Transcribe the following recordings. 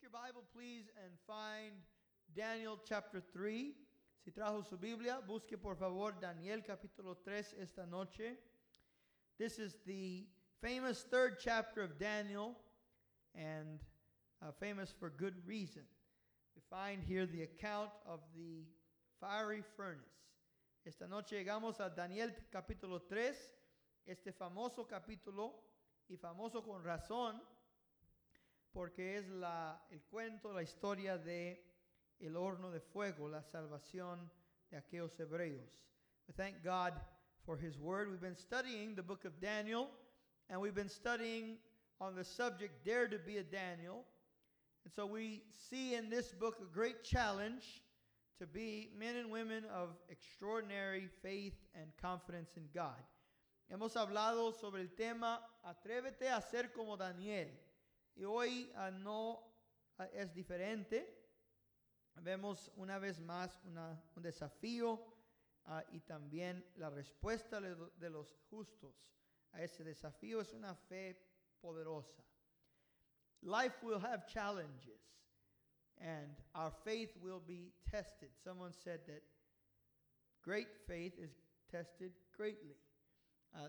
Take your Bible, please, and find Daniel chapter 3. Si trajo su Biblia, busque por favor Daniel capítulo 3 esta noche. This is the famous third chapter of Daniel, and uh, famous for good reason. We find here the account of the fiery furnace. Esta noche llegamos a Daniel capítulo 3, este famoso capítulo, y famoso con razón, porque es la, el cuento, la historia de el horno de fuego, la salvación de aquellos hebreos. We thank God for His Word. We've been studying the book of Daniel, and we've been studying on the subject, Dare to be a Daniel. And so we see in this book a great challenge to be men and women of extraordinary faith and confidence in God. Hemos hablado sobre el tema, atrévete a ser como Daniel. Y hoy uh, no uh, es diferente. Vemos una vez más una, un desafío uh, y también la respuesta de, los justos a ese desafío es una fe poderosa. Life will have challenges and our faith will be tested. Someone said that great faith is tested greatly.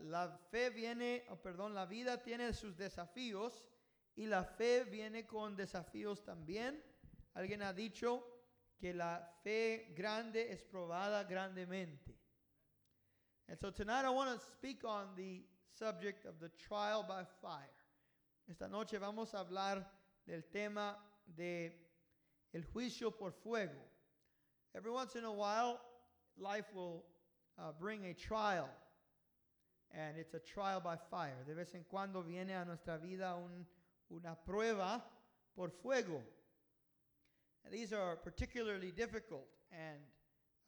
La fe viene, oh, perdón, la vida tiene sus desafíos y la fe viene con desafíos también. Alguien ha dicho que la fe grande es probada grandemente. And so tonight I want to speak on the subject of the trial by fire. Esta noche vamos a hablar del tema de el juicio por fuego. Every once in a while, life will uh, bring a trial, and it's a trial by fire. De vez en cuando viene a nuestra vida un, una prueba por fuego. And these are particularly difficult and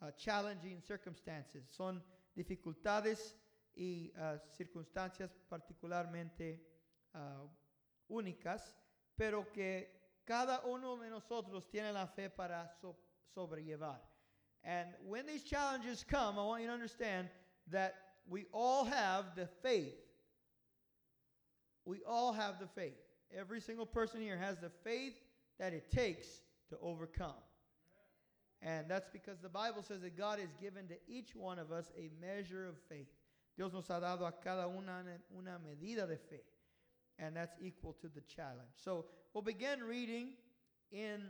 uh, challenging circumstances. Son dificultades y uh, circunstancias particularmente uh, únicas, pero que cada uno de nosotros tiene la fe para so sobrellevar. And when these challenges come, I want you to understand that we all have the faith. We all have the faith. Every single person here has the faith that it takes to overcome. And that's because the Bible says that God has given to each one of us a measure of faith. Dios nos ha dado a cada una una medida de fe. And that's equal to the challenge. So we'll begin reading in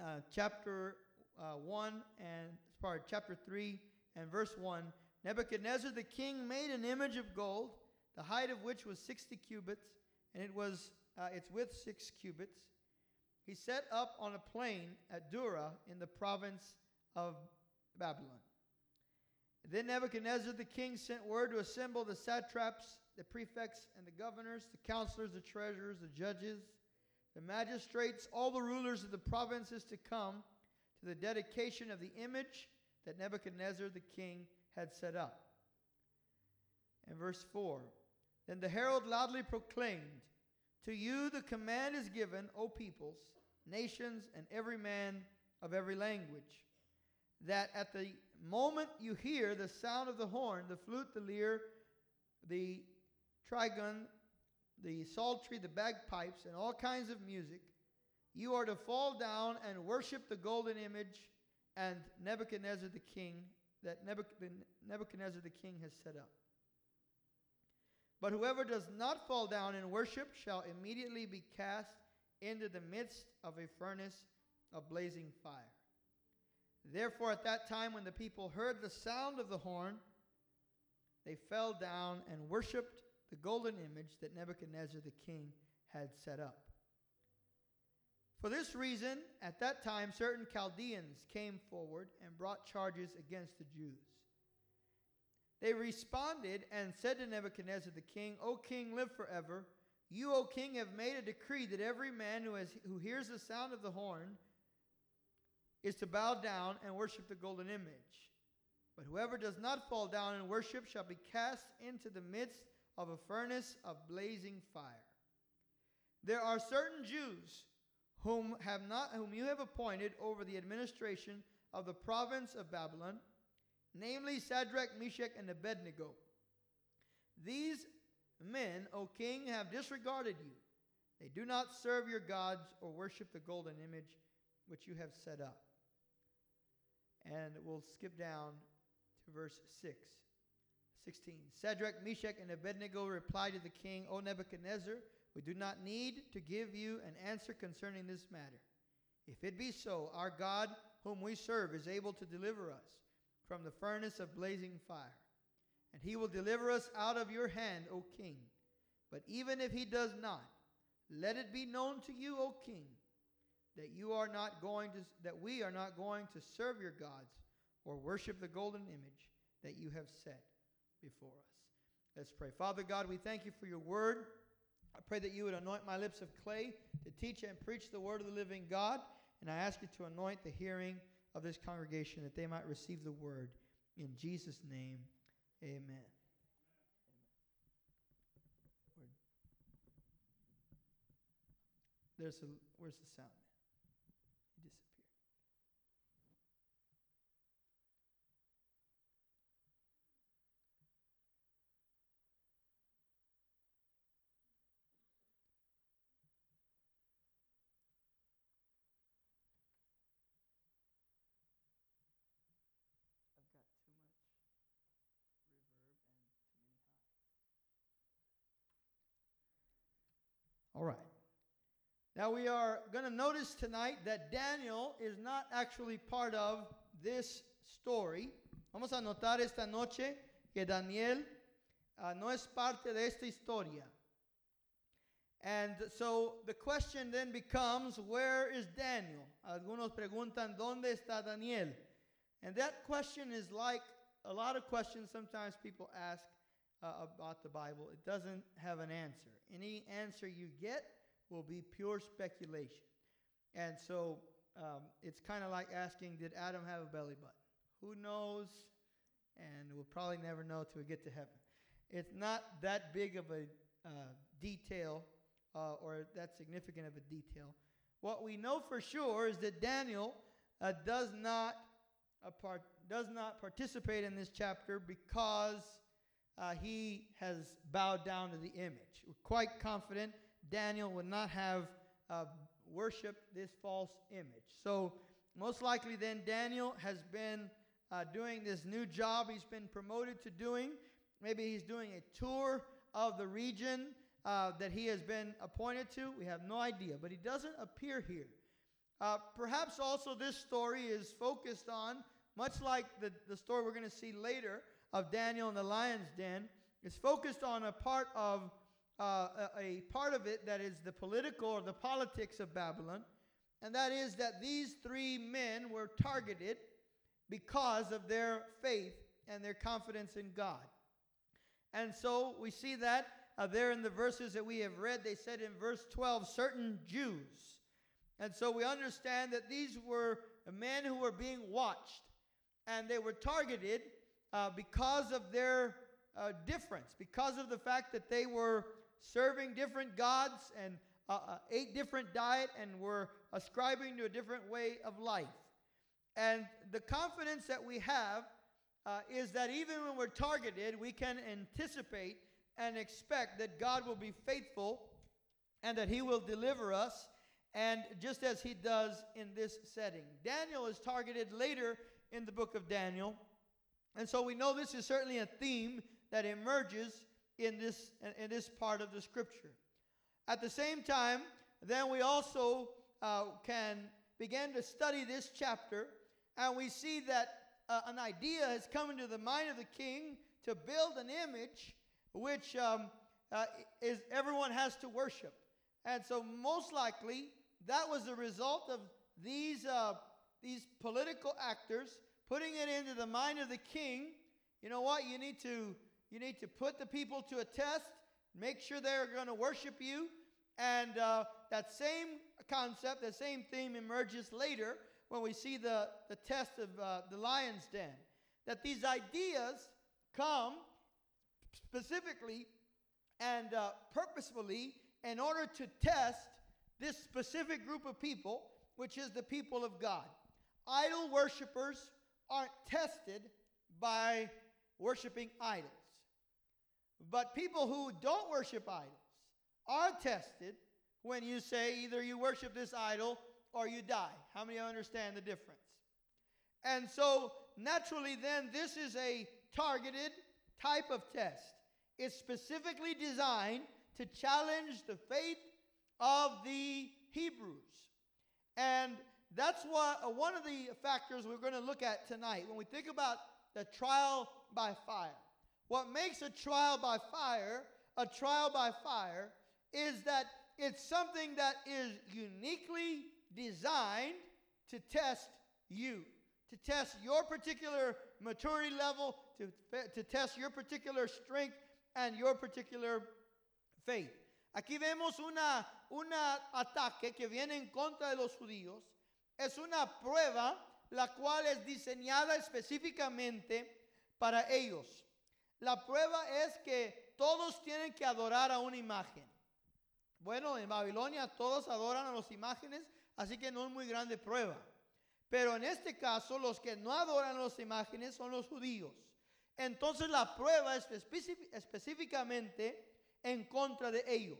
uh, chapter uh, 1 and part chapter 3 and verse 1. Nebuchadnezzar the king made an image of gold, the height of which was 60 cubits, and it was uh, its width 6 cubits. He set up on a plain at Dura in the province of Babylon. Then Nebuchadnezzar the king sent word to assemble the satraps, the prefects, and the governors, the counselors, the treasurers, the judges, the magistrates, all the rulers of the provinces to come to the dedication of the image that Nebuchadnezzar the king had set up. And verse 4 Then the herald loudly proclaimed, To you the command is given, O peoples, nations, and every man of every language that at the moment you hear the sound of the horn, the flute, the lyre, the trigon, the psaltery, the bagpipes, and all kinds of music, you are to fall down and worship the golden image and Nebuchadnezzar the king that Nebuchadnezzar the king has set up. But whoever does not fall down and worship shall immediately be cast into the midst of a furnace of blazing fire. Therefore, at that time, when the people heard the sound of the horn, they fell down and worshiped the golden image that Nebuchadnezzar the king had set up. For this reason, at that time, certain Chaldeans came forward and brought charges against the Jews. They responded and said to Nebuchadnezzar the king, O king, live forever. You, O king, have made a decree that every man who, has, who hears the sound of the horn is to bow down and worship the golden image. But whoever does not fall down and worship shall be cast into the midst of a furnace of blazing fire. There are certain Jews whom have not whom you have appointed over the administration of the province of Babylon, namely Shadrach, Meshach, and Abednego. These men, O king, have disregarded you They do not serve your gods or worship the golden image which you have set up. And we'll skip down to verse 6. 16. Shadrach, Meshach, and Abednego replied to the king, O Nebuchadnezzar, we do not need to give you an answer concerning this matter. If it be so, our God, whom we serve, is able to deliver us from the furnace of blazing fire. And he will deliver us out of your hand, O king. But even if he does not, let it be known to you, O king, that you are not going to that we are not going to serve your gods or worship the golden image that you have set before us. Let's pray. Father God, we thank you for your word. I pray that you would anoint my lips of clay to teach and preach the word of the living God. And I ask you to anoint the hearing of this congregation that they might receive the word. In Jesus' name, amen. There's a, where's the sound? He disappeared. I've got too much reverb and too many highs. All right. Now we are going to notice tonight that Daniel is not actually part of this story. Vamos a notar esta noche que Daniel uh, no es parte de esta historia. And so the question then becomes, where is Daniel? Algunos preguntan, ¿dónde está Daniel? And that question is like a lot of questions sometimes people ask uh, about the Bible. It doesn't have an answer. Any answer you get will be pure speculation. And so um, it's kind of like asking, did Adam have a belly button? Who knows? And we'll probably never know till we get to heaven. It's not that big of a uh, detail uh, or that significant of a detail. What we know for sure is that Daniel uh, does not uh, part, does not participate in this chapter because uh, he has bowed down to the image. We're quite confident Daniel would not have uh, worshiped this false image. So, most likely, then, Daniel has been uh, doing this new job he's been promoted to doing. Maybe he's doing a tour of the region uh, that he has been appointed to. We have no idea, but he doesn't appear here. Uh, perhaps also this story is focused on, much like the, the story we're going to see later of Daniel in the lion's den, is focused on a part of uh, a, a part of it that is the political or the politics of Babylon, and that is that these three men were targeted because of their faith and their confidence in God. And so we see that uh, there in the verses that we have read. They said in verse 12, certain Jews. And so we understand that these were men who were being watched, and they were targeted uh, because of their uh, difference, because of the fact that they were serving different gods and uh, uh, ate different diet and were ascribing to a different way of life. And the confidence that we have uh, is that even when we're targeted, we can anticipate and expect that God will be faithful and that He will deliver us, and just as He does in this setting. Daniel is targeted later in the book of Daniel, and so we know this is certainly a theme that emerges in this, in this part of the scripture. At the same time, then we also uh, can begin to study this chapter, and we see that uh, an idea has come into the mind of the king to build an image which um, uh, is everyone has to worship. And so, most likely, that was the result of these, uh, these political actors putting it into the mind of the king. You know what? You need to you need to put the people to a test, make sure they're going to worship you. And uh, that same concept, that same theme emerges later when we see the, the test of uh, the lion's den. That these ideas come specifically and uh, purposefully in order to test this specific group of people, which is the people of God. Idol worshippers aren't tested by worshiping idols. But people who don't worship idols are tested when you say either you worship this idol or you die. How many understand the difference? And so, naturally, then, this is a targeted type of test. It's specifically designed to challenge the faith of the Hebrews. And that's what uh, one of the factors we're going to look at tonight when we think about the trial by fire. What makes a trial by fire a trial by fire is that it's something that is uniquely designed to test you, to test your particular maturity level, to, to test your particular strength and your particular faith. Aquí vemos una, una ataque que viene en contra de los judíos. Es una prueba la cual es diseñada específicamente para ellos. La prueba es que todos tienen que adorar a una imagen. Bueno, en Babilonia todos adoran a las imágenes, así que no es muy grande prueba. Pero en este caso, los que no adoran a las imágenes son los judíos. Entonces la prueba es específicamente en contra de ellos.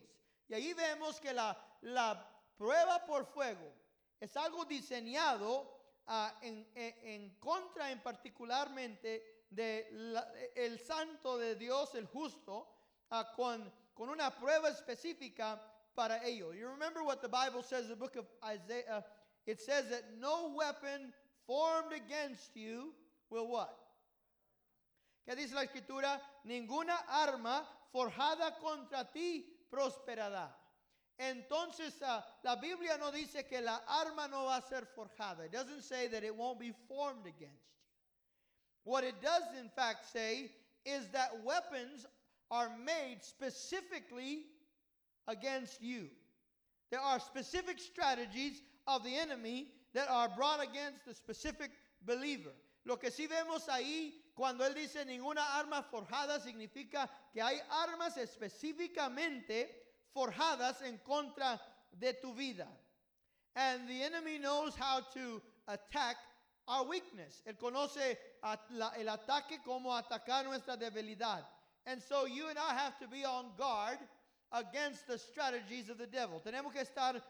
Y ahí vemos que la, la prueba por fuego es algo diseñado uh, en, en, en, contra en particularmente de el santo de Dios, el justo, uh, con, con una prueba específica para ello. You remember what the Bible says the book of Isaiah? Uh, it says that no weapon formed against you will what? ¿Qué dice la escritura? Ninguna arma forjada contra ti prosperará. Entonces uh, la Biblia no dice que la arma no va a ser forjada. It doesn't say that it won't be formed against. What it does, in fact, say is that weapons are made specifically against you. There are specific strategies of the enemy that are brought against the specific believer. Lo que sí vemos ahí cuando él dice ninguna arma forjada significa que hay armas específicamente forjadas en contra de tu vida. And the enemy knows how to attack our weakness. Él conoce el ataque como atacar nuestra debilidad. And so you and I have to be on guard against the strategies of the devil. Tenemos que estar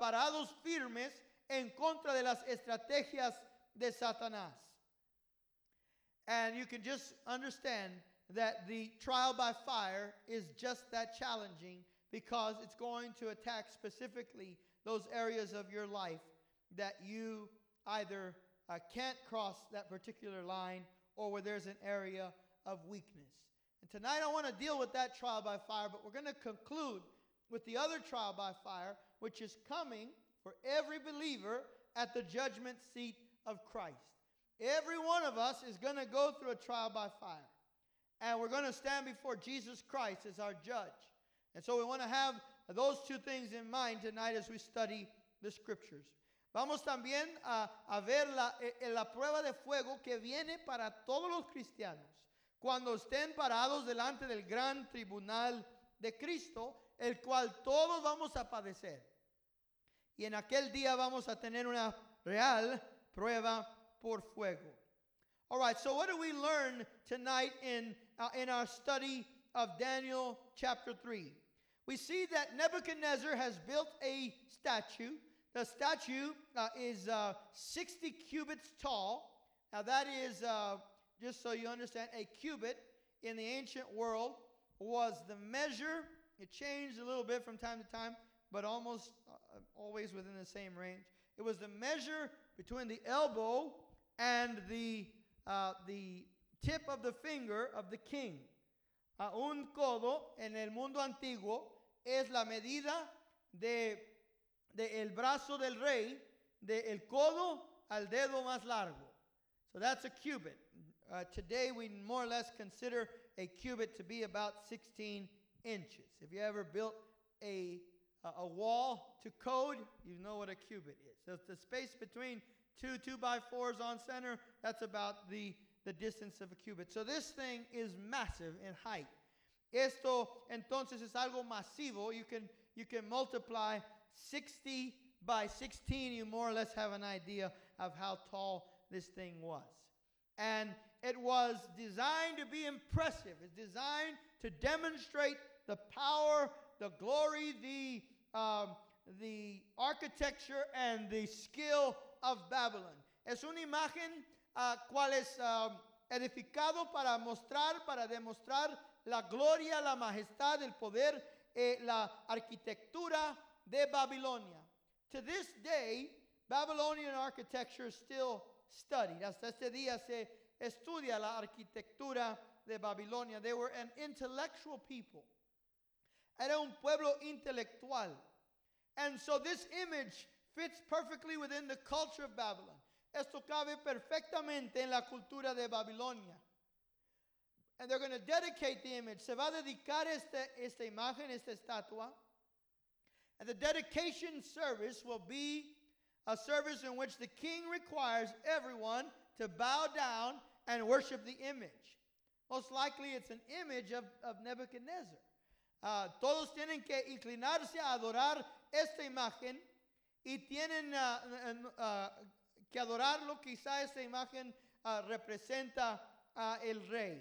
parados firmes en contra de las estrategias de Satanás. And you can just understand that the trial by fire is just that challenging because it's going to attack specifically those areas of your life that you either uh, can't cross that particular line or where there's an area of weakness. And tonight I want to deal with that trial by fire, but we're going to conclude with the other trial by fire, which is coming for every believer at the judgment seat of Christ. Every one of us is going to go through a trial by fire. And we're going to stand before Jesus Christ as our judge. And so we want to have those two things in mind tonight as we study the scriptures. Vamos también a, ver la, eh, la prueba de fuego que viene para todos los cristianos cuando estén parados delante del gran tribunal de Cristo, el cual todos vamos a padecer. Y en aquel día vamos a tener una real prueba por fuego. All right, so what do we learn tonight in, uh, in our study of Daniel chapter 3? We see that Nebuchadnezzar has built a statue the statue uh, is uh, 60 cubits tall. Now, that is, uh, just so you understand, a cubit in the ancient world was the measure. It changed a little bit from time to time, but almost uh, always within the same range. It was the measure between the elbow and the, uh, the tip of the finger of the king. A un codo en el mundo antiguo es la medida de del el brazo del rey, del el codo al dedo más largo. So that's a cubit. Uh, today we more or less consider a cubit to be about 16 inches. If you ever built a, a wall to code, you know what a cubit is. So it's the space between two two by fours on center, that's about the, the distance of a cubit. So this thing is massive in height. Esto entonces es algo masivo. You can, you can multiply 60 by 16, you more or less have an idea of how tall this thing was. And it was designed to be impressive. It's designed to demonstrate the power, the glory, the, um, the architecture and the skill of Babylon. Es una imagen uh, cual es um, edificado para mostrar, para demostrar la gloria, la majestad, el poder, eh, la arquitectura de Babilonia. To this day, Babylonian architecture is still studied. Hasta este día se estudia la arquitectura de Babilonia. They were an intellectual people. Era un pueblo intelectual. And so this image fits perfectly within the culture of Babylon. Esto cabe perfectamente en la cultura de Babilonia. And they're going to dedicate the image. Se va a dedicar este, esta imagen, esta estatua. And the dedication service will be a service in which the king requires everyone to bow down and worship the image. Most likely it's an image of, of Nebuchadnezzar. Uh, todos tienen que inclinarse a adorar esta imagen y tienen uh, uh, que adorarlo. Quizá esta imagen representa a el rey.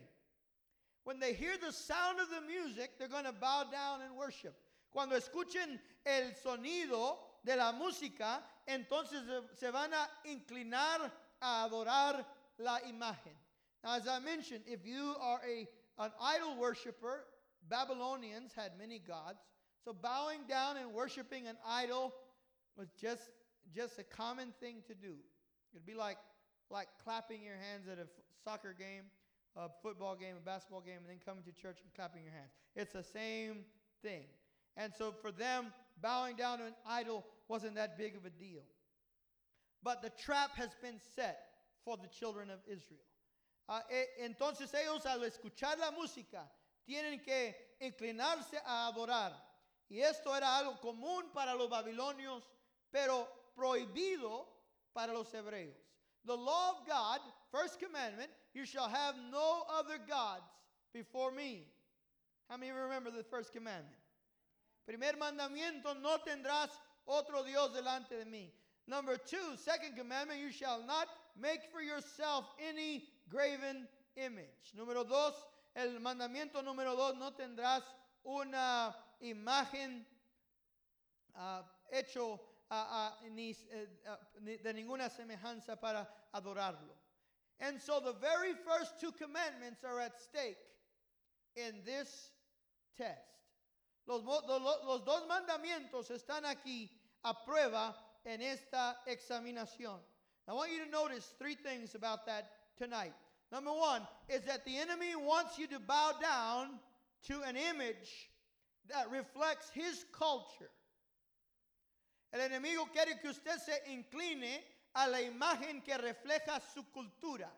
When they hear the sound of the music, they're going to bow down and worship. Cuando escuchen el sonido de la música, entonces se van a inclinar a adorar la imagen. Now, as I mentioned, if you are a, an idol worshiper, Babylonians had many gods. So bowing down and worshiping an idol was just, just a common thing to do. It'd be like, like clapping your hands at a f- soccer game, a football game, a basketball game, and then coming to church and clapping your hands. It's the same thing. And so for them, bowing down to an idol wasn't that big of a deal. But the trap has been set for the children of Israel. Uh, entonces ellos al escuchar la música tienen que inclinarse a adorar. Y esto era algo común para los babilonios, pero prohibido para los hebreos. The law of God, first commandment, you shall have no other gods before me. How many remember the first commandment? Primer mandamiento, no tendrás otro Dios delante de mí. Number two, second commandment, you shall not make for yourself any graven image. Número dos, el mandamiento número dos, no tendrás una imagen uh, hecho uh, uh, ni, de ninguna semejanza para adorarlo. And so the very first two commandments are at stake in this test. Los, los dos mandamientos están aquí a prueba en esta examinación. I want you to notice three things about that tonight. Number one is that the enemy wants you to bow down to an image that reflects his culture. El enemigo quiere que usted se incline a la imagen que refleja su cultura.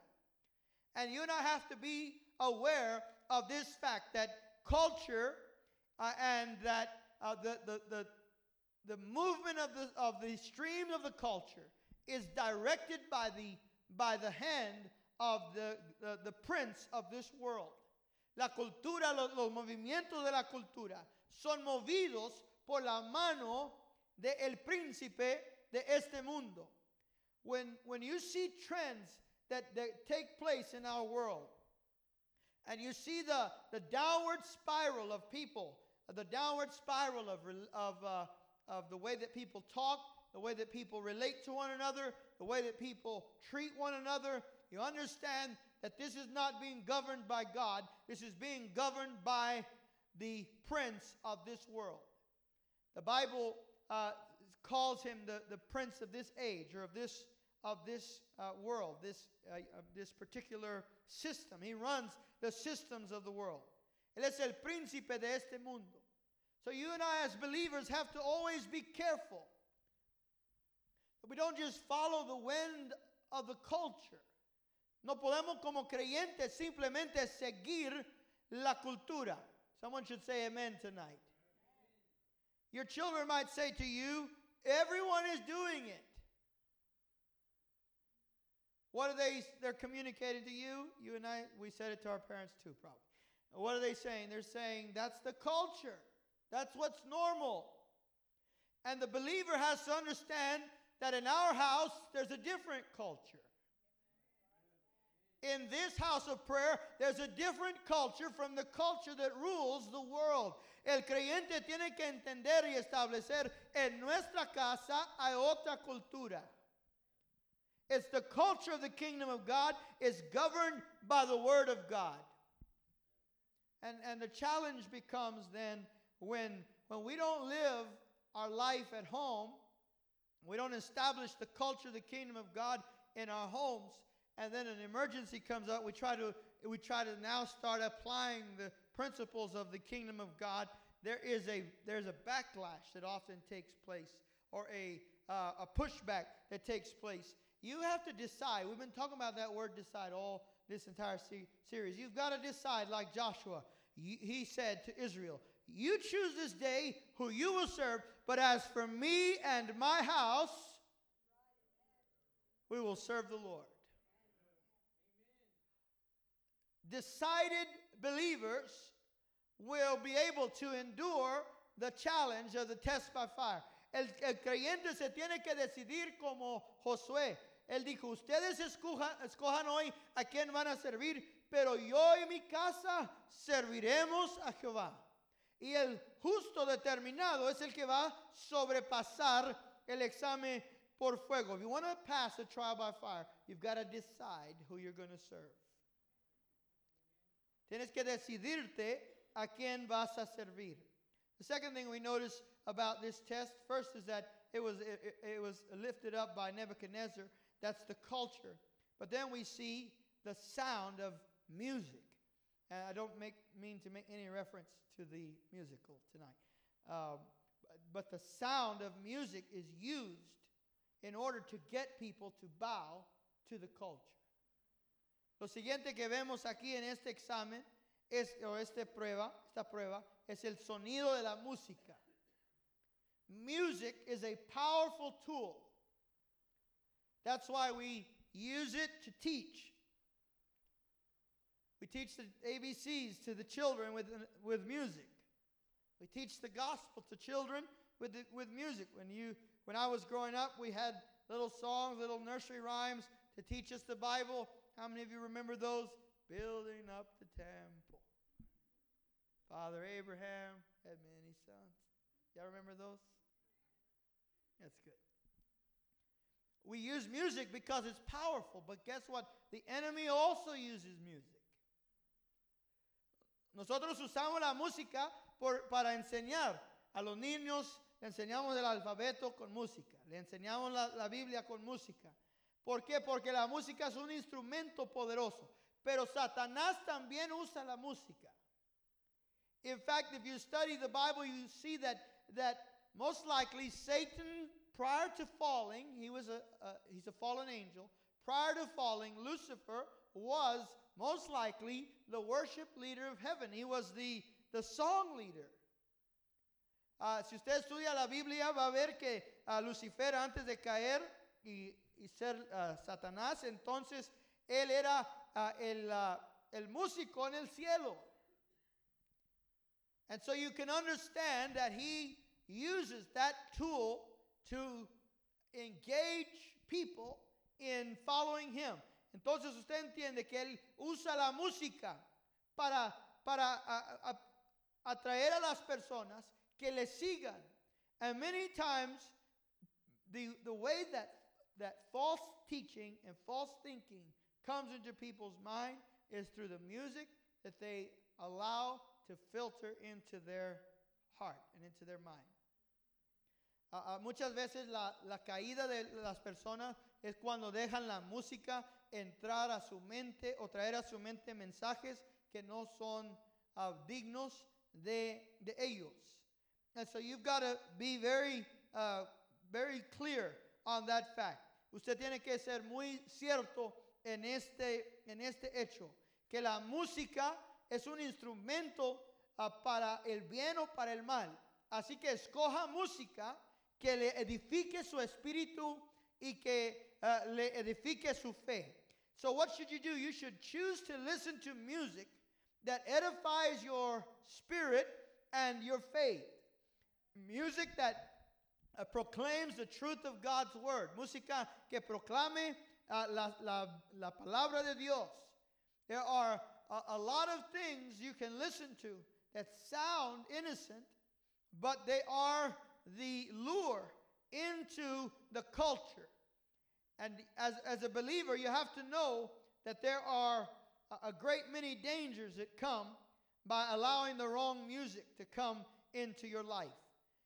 And you I have to be aware of this fact that culture uh, and that uh, the, the, the, the movement of the, of the stream of the culture is directed by the, by the hand of the, the, the prince of this world. La cultura, los, los movimientos de la cultura son movidos por la mano del de príncipe de este mundo. When, when you see trends that, that take place in our world, and you see the, the downward spiral of people, the downward spiral of, of, uh, of the way that people talk, the way that people relate to one another, the way that people treat one another, you understand that this is not being governed by God, this is being governed by the prince of this world. The Bible uh, calls him the, the prince of this age or of this, of this uh, world, this, uh, of this particular system. He runs the systems of the world. Él es el príncipe de este mundo. So you and I, as believers, have to always be careful that we don't just follow the wind of the culture. No podemos como creyentes simplemente seguir la cultura. Someone should say amen tonight. Your children might say to you, everyone is doing it. What are they they're communicating to you? You and I we said it to our parents too probably. What are they saying? They're saying that's the culture. That's what's normal. And the believer has to understand that in our house there's a different culture in this house of prayer, there's a different culture from the culture that rules the world. El creyente tiene que entender y establecer en nuestra casa hay otra cultura. It's the culture of the kingdom of God is governed by the word of God. And, and the challenge becomes then when, when we don't live our life at home, we don't establish the culture the kingdom of God in our homes, and then an emergency comes up, we try to we try to now start applying the principles of the kingdom of God. There is a there's a backlash that often takes place, or a uh, a pushback that takes place. You have to decide. We've been talking about that word decide all this entire se- series. You've got to decide, like Joshua. He said to Israel, You choose this day who you will serve, but as for me and my house, we will serve the Lord. Decided believers will be able to endure the challenge of the test by fire. El, el creyente se tiene que decidir como Josué. Él dijo, ustedes escojan, escojan hoy a quién van a servir, pero yo y mi casa serviremos a Jehová. Y el justo determinado es el que va a sobrepasar el examen por fuego. If you want to pass a trial by fire, you've got to decide who you're going to serve. Tienes que decidirte a quién vas a servir. The second thing we notice about this test, first is that it was, it, it was lifted up by Nebuchadnezzar. That's the culture. But then we see the sound of music. And I don't make, mean to make any reference to the musical tonight. Um, but the sound of music is used in order to get people to bow to the culture. Lo siguiente que vemos aquí en este examen es, o esta prueba, esta prueba es el sonido de la música. Music is a powerful tool. That's why we use it to teach. We teach the ABCs to the children with, with music. We teach the gospel to children with, the, with music. When, you, when I was growing up, we had little songs, little nursery rhymes to teach us the Bible. How many of you remember those? Building up the temple. Father Abraham had many sons. Y'all remember those? That's good. We use music because it's powerful, but guess what? The enemy also uses music. Nosotros usamos la música para enseñar a los niños, le enseñamos el alfabeto con música, le enseñamos la, la Biblia con música. ¿Por qué? Porque la música es un instrumento poderoso, pero Satanás también usa la música. In fact, if you study the Bible, you see that, that most likely Satan, prior to falling, he was a, a, he's a fallen angel. Prior to falling, Lucifer was most likely the worship leader of heaven. He was the, the song leader. Uh, si usted estudia la Biblia, va a ver que uh, Lucifer, antes de caer y, y ser uh, Satanás, entonces él era el, el músico en el cielo. And so you can understand that he uses that tool to engage people in following him. Entonces usted entiende que él usa la música para, para a, a, atraer a las personas que le sigan. And many times the, the way that, that false teaching and false thinking comes into people's mind is through the music that they allow to filter into their heart and into their mind. Uh, muchas veces la, la caída de las personas es cuando dejan la música entrar a su mente o traer a su mente mensajes que no son uh, dignos de, ellos. And so you've got to be very, uh, very clear on that fact. Usted tiene que ser muy cierto en este, en este hecho, que la música es un instrumento uh, para el bien o para el mal. Así que escoja música que le edifique su espíritu y que le edifique su fe. So what should you do? You should choose to listen to music that edifies your spirit and your faith. Music that uh, proclaims the truth of God's word. Música que proclame uh, la, la, la, palabra de Dios. There are a, a lot of things you can listen to that sound innocent, but they are the lure into the culture. And as, as a believer, you have to know that there are a, a great many dangers that come by allowing the wrong music to come into your life.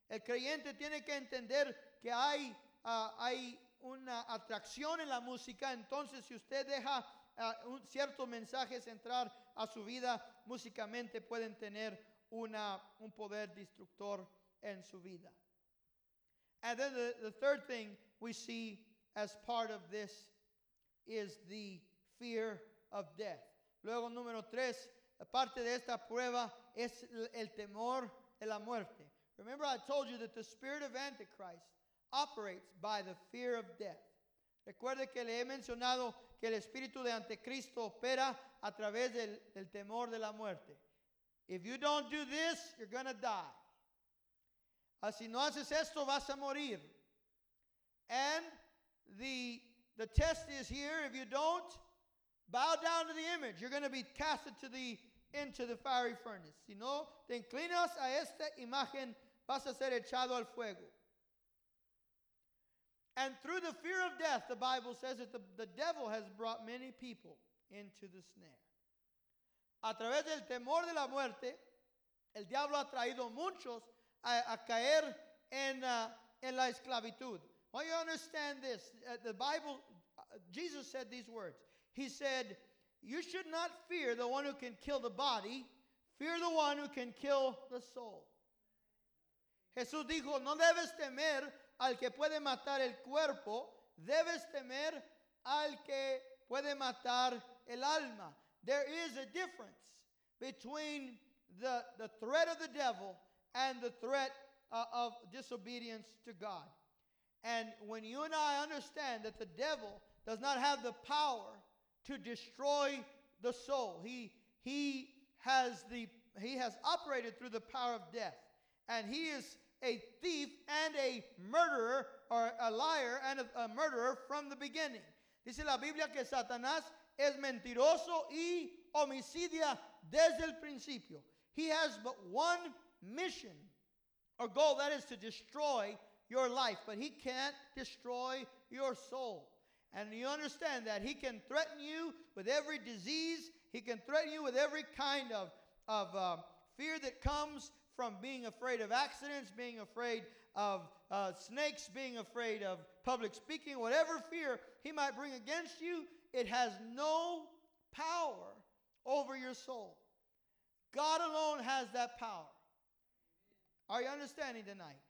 El creyente tiene que entender que hay, uh, hay una atracción en la música, entonces si usted deja uh, un, ciertos mensajes entrar a su vida, músicamente pueden tener una, un poder destructor en su vida. And then the, the third thing we see as part of this is the fear of death. Luego, número tres, parte de esta prueba es el temor de la muerte. Remember, I told you that the spirit of Antichrist operates by the fear of death. Recuerde que le he mencionado que el espíritu de Anticristo opera a través del, del temor de la muerte. If you don't do this, you're going to die. Uh, si no haces esto, vas a morir. And the, the test is here. If you don't, bow down to the image. You're going to be casted to the, into the fiery furnace. Si no te inclinas a esta imagen, vas a ser echado al fuego. And through the fear of death, the Bible says that the, the devil has brought many people into the snare. A través del temor de la muerte, el diablo ha traído muchos a, a caer en, uh, en la esclavitud. Want you understand this? Uh, the Bible, uh, Jesus said these words. He said, You should not fear the one who can kill the body, fear the one who can kill the soul. Jesús dijo, no debes temer al que puede matar el cuerpo, debes temer al que puede matar el alma. There is a difference between the, the threat of the devil and the threat uh, of disobedience to God. And when you and I understand that the devil does not have the power to destroy the soul, he, he, has, the, he has operated through the power of death. And he is a thief and a murderer, or a liar and a, a murderer from the beginning. Dice la Biblia que Satanás es mentiroso y homicidia desde el principio. He has but one mission or goal that is to destroy your life, but he can't destroy your soul. And you understand that he can threaten you with every disease, he can threaten you with every kind of, of uh, fear that comes from being afraid of accidents, being afraid of uh, snakes, being afraid of public speaking, whatever fear he might bring against you, it has no power over your soul. God alone has that power. Are you understanding tonight?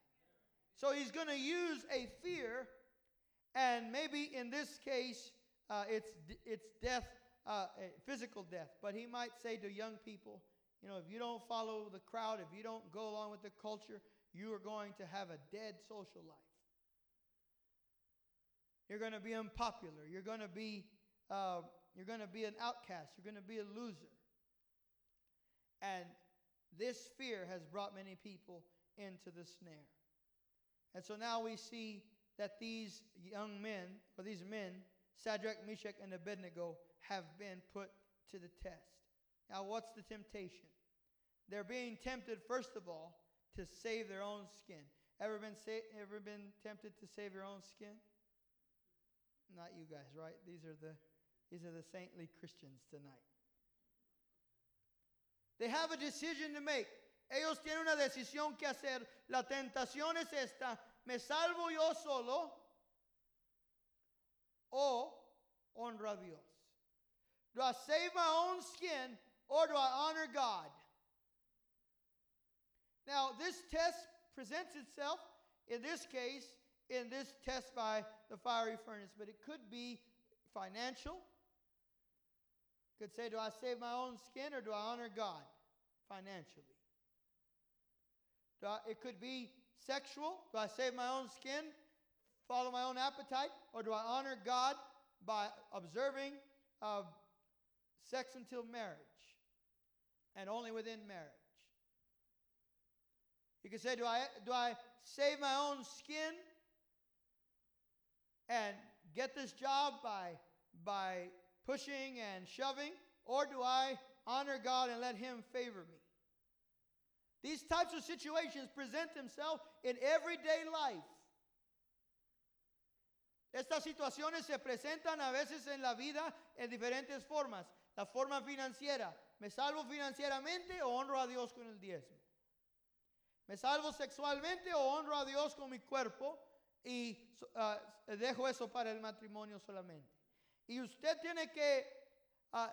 So he's going to use a fear, and maybe in this case, uh, it's, it's death, uh, physical death. But he might say to young people, you know, if you don't follow the crowd, if you don't go along with the culture, you are going to have a dead social life. You're going to be unpopular. You're going to be, uh, you're going to be an outcast. You're going to be a loser. And this fear has brought many people into the snare. And so now we see that these young men, or these men, Shadrach, Meshach, and Abednego, have been put to the test. Now, what's the temptation? They're being tempted, first of all, to save their own skin. Ever been, sa- ever been tempted to save your own skin? Not you guys, right? These are the, these are the saintly Christians tonight. They have a decision to make. Ellos tienen una decisión que hacer. La tentación es esta. ¿Me salvo yo solo o honro a Dios? Do I save my own skin or do I honor God? Now, this test presents itself, in this case, in this test by the fiery furnace, but it could be financial. Could say, do I save my own skin or do I honor God financially? I, it could be sexual. Do I save my own skin, follow my own appetite, or do I honor God by observing uh, sex until marriage and only within marriage? You can say, do I, do I save my own skin and get this job by, by pushing and shoving? Or do I honor God and let Him favor me? These types of situations present themselves in everyday life. Estas situaciones se presentan a veces en la vida en diferentes formas. La forma financiera, ¿me salvo financieramente o honro a Dios con el diezmo? ¿Me salvo sexualmente o honro a Dios con mi cuerpo y uh, dejo eso para el matrimonio solamente? Y usted tiene que uh,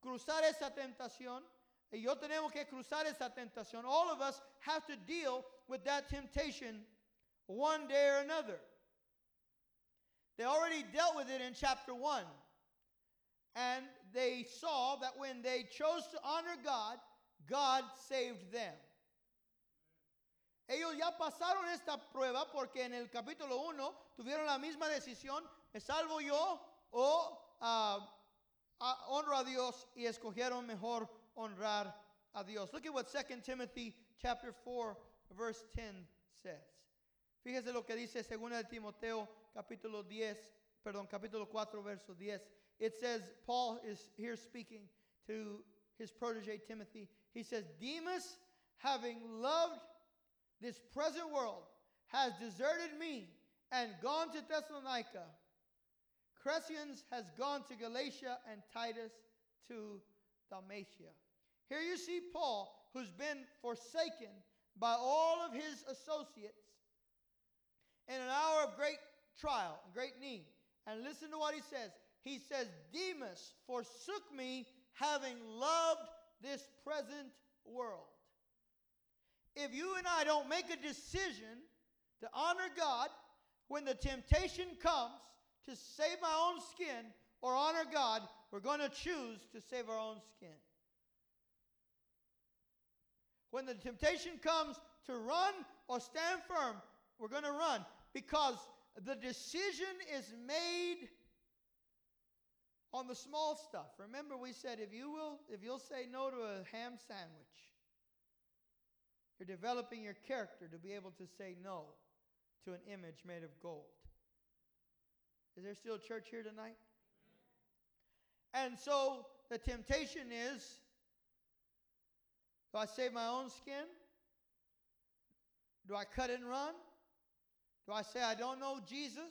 cruzar esa tentación y yo tenemos que cruzar esa tentación. All of us have to deal with that temptation one day or another. They already dealt with it in chapter 1. And they saw that when they chose to honor God, God saved them. Ellos ya pasaron esta prueba porque en el capítulo 1 tuvieron la misma decisión, ¿me salvo yo o uh, honro a Dios? Y escogieron mejor honrar a Dios. Look at what 2 Timothy chapter 4 verse 10 says. Fíjese lo que dice 2 Timoteo capítulo 10, perdón, capítulo 4 verso 10. It says Paul is here speaking to his protege Timothy. He says, "Demas having loved this present world has deserted me and gone to Thessalonica. Crescens has gone to Galatia and Titus to Dalmatia." Here you see Paul, who's been forsaken by all of his associates in an hour of great trial, and great need. And listen to what he says. He says, Demas forsook me, having loved this present world. If you and I don't make a decision to honor God when the temptation comes to save my own skin or honor God, we're going to choose to save our own skin. When the temptation comes to run or stand firm, we're going to run because the decision is made on the small stuff. Remember we said if you will if you'll say no to a ham sandwich, you're developing your character to be able to say no to an image made of gold. Is there still church here tonight? And so the temptation is do I save my own skin? Do I cut and run? Do I say I don't know Jesus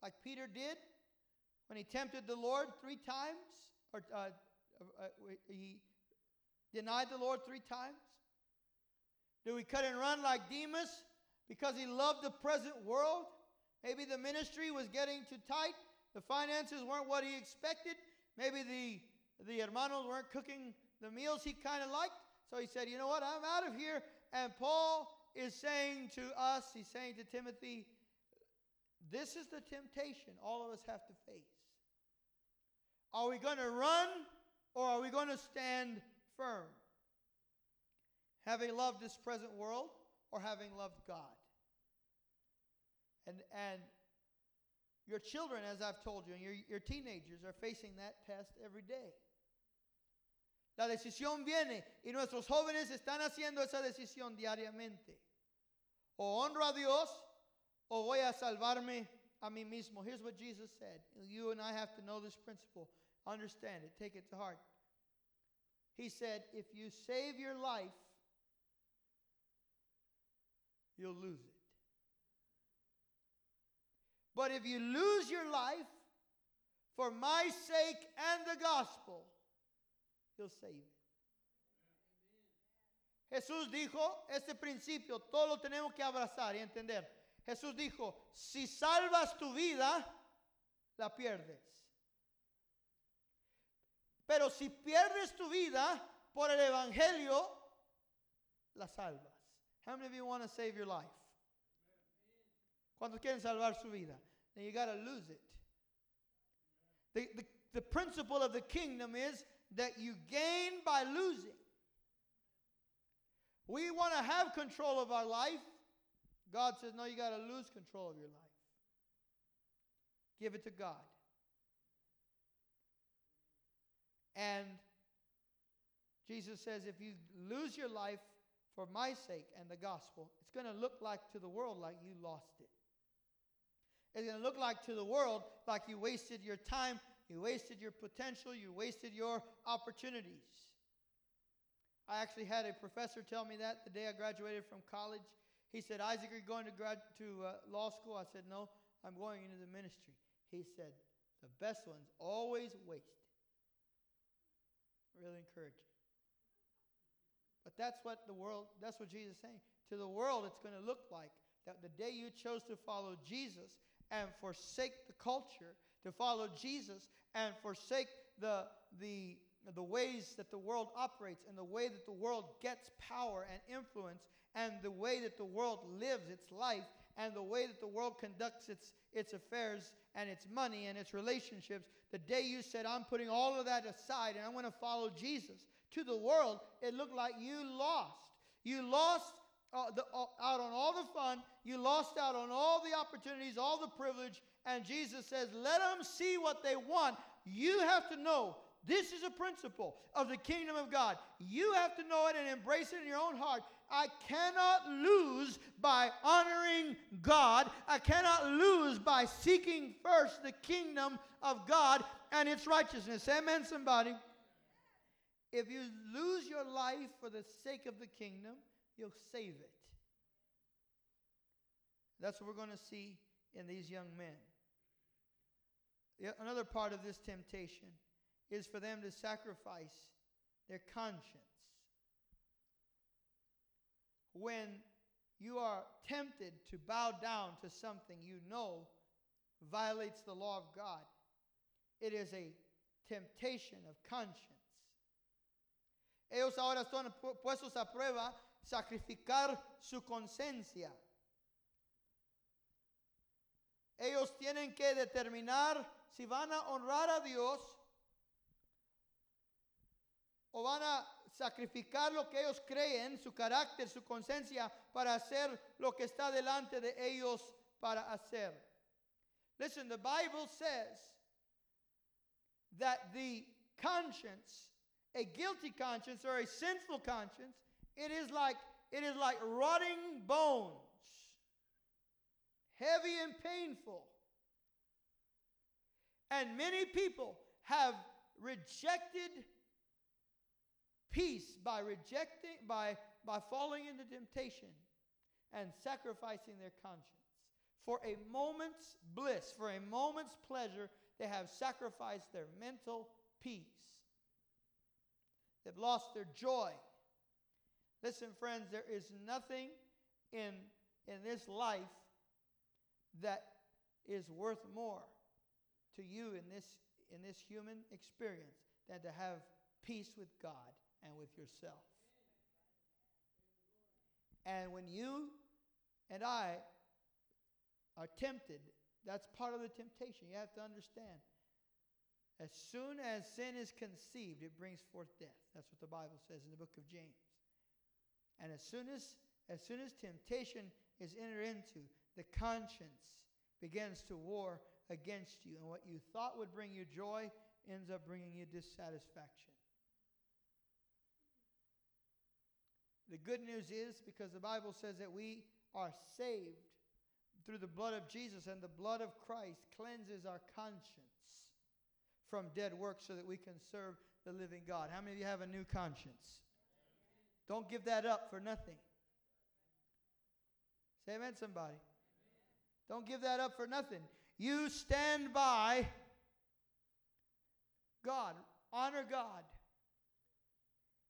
like Peter did when he tempted the Lord three times? Or uh, uh, he denied the Lord three times? Do we cut and run like Demas because he loved the present world? Maybe the ministry was getting too tight. The finances weren't what he expected. Maybe the, the hermanos weren't cooking the meals he kind of liked. So he said, You know what? I'm out of here. And Paul is saying to us, he's saying to Timothy, this is the temptation all of us have to face. Are we going to run or are we going to stand firm? Having loved this present world or having loved God? And, and your children, as I've told you, and your, your teenagers are facing that test every day. La decisión viene y nuestros jóvenes están haciendo esa decisión diariamente. O honro a Dios o voy a salvarme a mí mismo. Here's what Jesus said. You and I have to know this principle. Understand it. Take it to heart. He said, if you save your life, you'll lose it. But if you lose your life for my sake and the gospel, he'll save it. Jesús dijo, este principio, todo lo tenemos que abrazar y entender. Jesús dijo, si salvas tu vida, la pierdes. Pero si pierdes tu vida por el Evangelio, la salvas. How many of you want to save your life? ¿Cuántos quieren salvar su vida? Then you got to lose it. The, the principle of the kingdom is that you gain by losing. We want to have control of our life. God says, no, you got to lose control of your life. Give it to God. And Jesus says, if you lose your life for my sake and the gospel, it's going to look like to the world like you lost it. It's going to look like to the world like you wasted your time, you wasted your potential, you wasted your opportunities. I actually had a professor tell me that the day I graduated from college. He said, Isaac, are you going to, grad- to uh, law school? I said, No, I'm going into the ministry. He said, The best ones always waste. Really encouraging. But that's what the world, that's what Jesus is saying. To the world, it's going to look like that the day you chose to follow Jesus and forsake the culture, to follow Jesus and forsake the, the, the ways that the world operates and the way that the world gets power and influence and the way that the world lives its life and the way that the world conducts its, its affairs and its money and its relationships, the day you said, I'm putting all of that aside and I'm going to follow Jesus, to the world, it looked like you lost. You lost uh, the, uh, out on all the fun, you lost out on all the opportunities, all the privilege, and Jesus says, Let them see what they want. You have to know this is a principle of the kingdom of God. You have to know it and embrace it in your own heart. I cannot lose by honoring God. I cannot lose by seeking first the kingdom of God and its righteousness. Amen, somebody. If you lose your life for the sake of the kingdom, you'll save it. That's what we're going to see in these young men. Another part of this temptation is for them to sacrifice their conscience. When you are tempted to bow down to something you know violates the law of God, it is a temptation of conscience. Ellos ahora están puestos a prueba sacrificar su conciencia. Ellos tienen que determinar si van a honrar a Dios o van a sacrificar lo que ellos creen, su carácter, su conciencia, para hacer lo que está delante de ellos para hacer. Listen, the Bible says that the conscience, a guilty conscience or a sinful conscience, it is like it is like rotting bones, heavy and painful. And many people have rejected peace by rejecting, by, by falling into temptation and sacrificing their conscience. For a moment's bliss, for a moment's pleasure, they have sacrificed their mental peace. They've lost their joy. Listen, friends, there is nothing in, in this life that is worth more to you in this, in this human experience than to have peace with God and with yourself. And when you and I are tempted, that's part of the temptation. You have to understand. As soon as sin is conceived, it brings forth death. That's what the Bible says in the book of James. And as soon as as soon as temptation is entered into, the conscience begins to war against you. And what you thought would bring you joy ends up bringing you dissatisfaction. The good news is because the Bible says that we are saved through the blood of Jesus, and the blood of Christ cleanses our conscience from dead works so that we can serve the living God. How many of you have a new conscience? Don't give that up for nothing. Say amen, somebody. Don't give that up for nothing. You stand by God, honor God.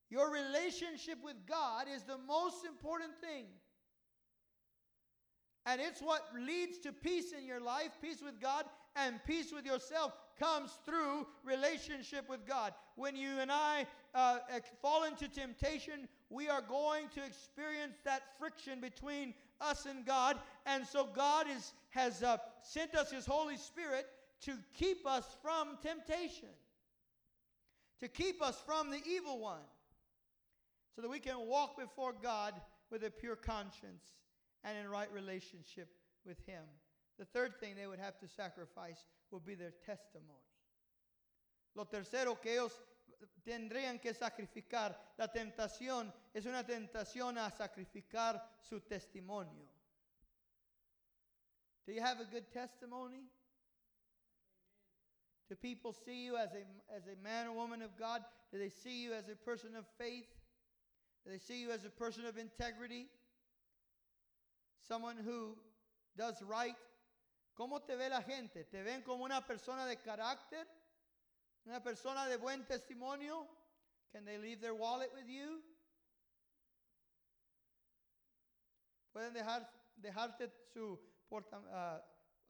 Your relationship with God is the most important thing. And it's what leads to peace in your life, peace with God, and peace with yourself comes through relationship with God. When you and I uh, fall into temptation, we are going to experience that friction between us and God. And so God is, has uh, sent us His Holy Spirit to keep us from temptation, to keep us from the evil one so that we can walk before God with a pure conscience and in right relationship with Him. The third thing they would have to sacrifice would be their testimony. Lo tercero que ellos tendrían que sacrificar, la tentación es una tentación a sacrificar su testimonio. Do you have a good testimony? Do people see you as a, as a man or woman of God? Do they see you as a person of faith? They see you as a person of integrity, someone who does right. ¿Cómo te ve la gente? ¿Te ven como una persona de carácter? ¿Una persona de buen testimonio? Can they leave their wallet with you? Pueden dejar, dejarte su, porta, uh,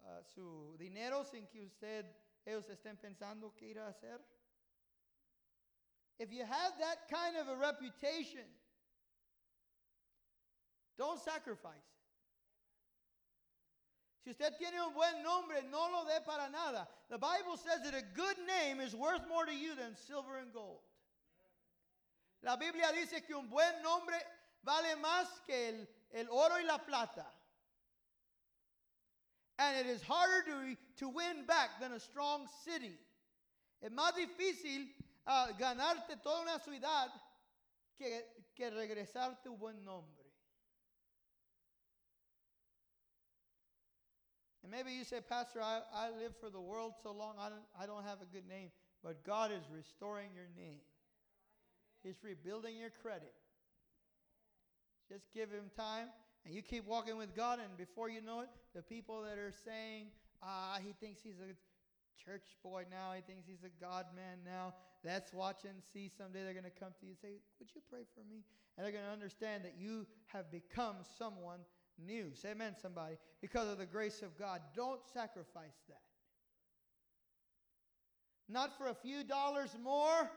uh, su dinero sin que usted, ellos estén pensando qué ir a hacer. If you have that kind of a reputation, don't sacrifice. Si usted tiene un buen nombre, no lo dé para nada. The Bible says that a good name is worth more to you than silver and gold. La Biblia dice que un buen nombre vale más que el, el oro y la plata. And it is harder to, to win back than a strong city. Es más difícil uh, ganarte toda una ciudad que, que regresarte un buen nombre. And maybe you say, Pastor, I, I live for the world so long, I don't, I don't have a good name. But God is restoring your name, He's rebuilding your credit. Just give Him time, and you keep walking with God, and before you know it, the people that are saying, ah, he thinks he's a church boy now, he thinks he's a God man now, let's watch and see someday they're going to come to you and say, Would you pray for me? And they're going to understand that you have become someone new. Say amen, somebody. Because of the grace of God. Don't sacrifice that. Not for a few dollars more.